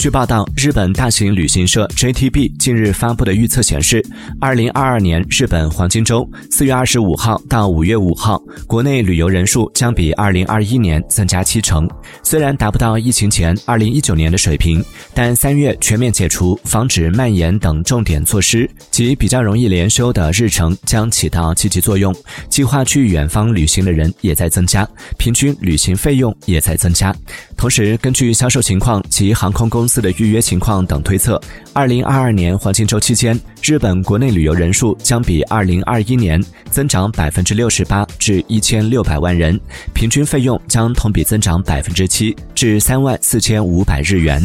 据报道，日本大型旅行社 JTB 近日发布的预测显示，二零二二年日本黄金周四月二十五号到五月五号，国内旅游人数将比二零二一年增加七成。虽然达不到疫情前二零一九年的水平，但三月全面解除防止蔓延等重点措施及比较容易连休的日程将起到积极作用。计划去远方旅行的人也在增加，平均旅行费用也在增加。同时，根据销售情况及航空公司的预约情况等推测，二零二二年黄金周期间，日本国内旅游人数将比二零二一年增长百分之六十八至一千六百万人，平均费用将同比增长百分之七至三万四千五百日元。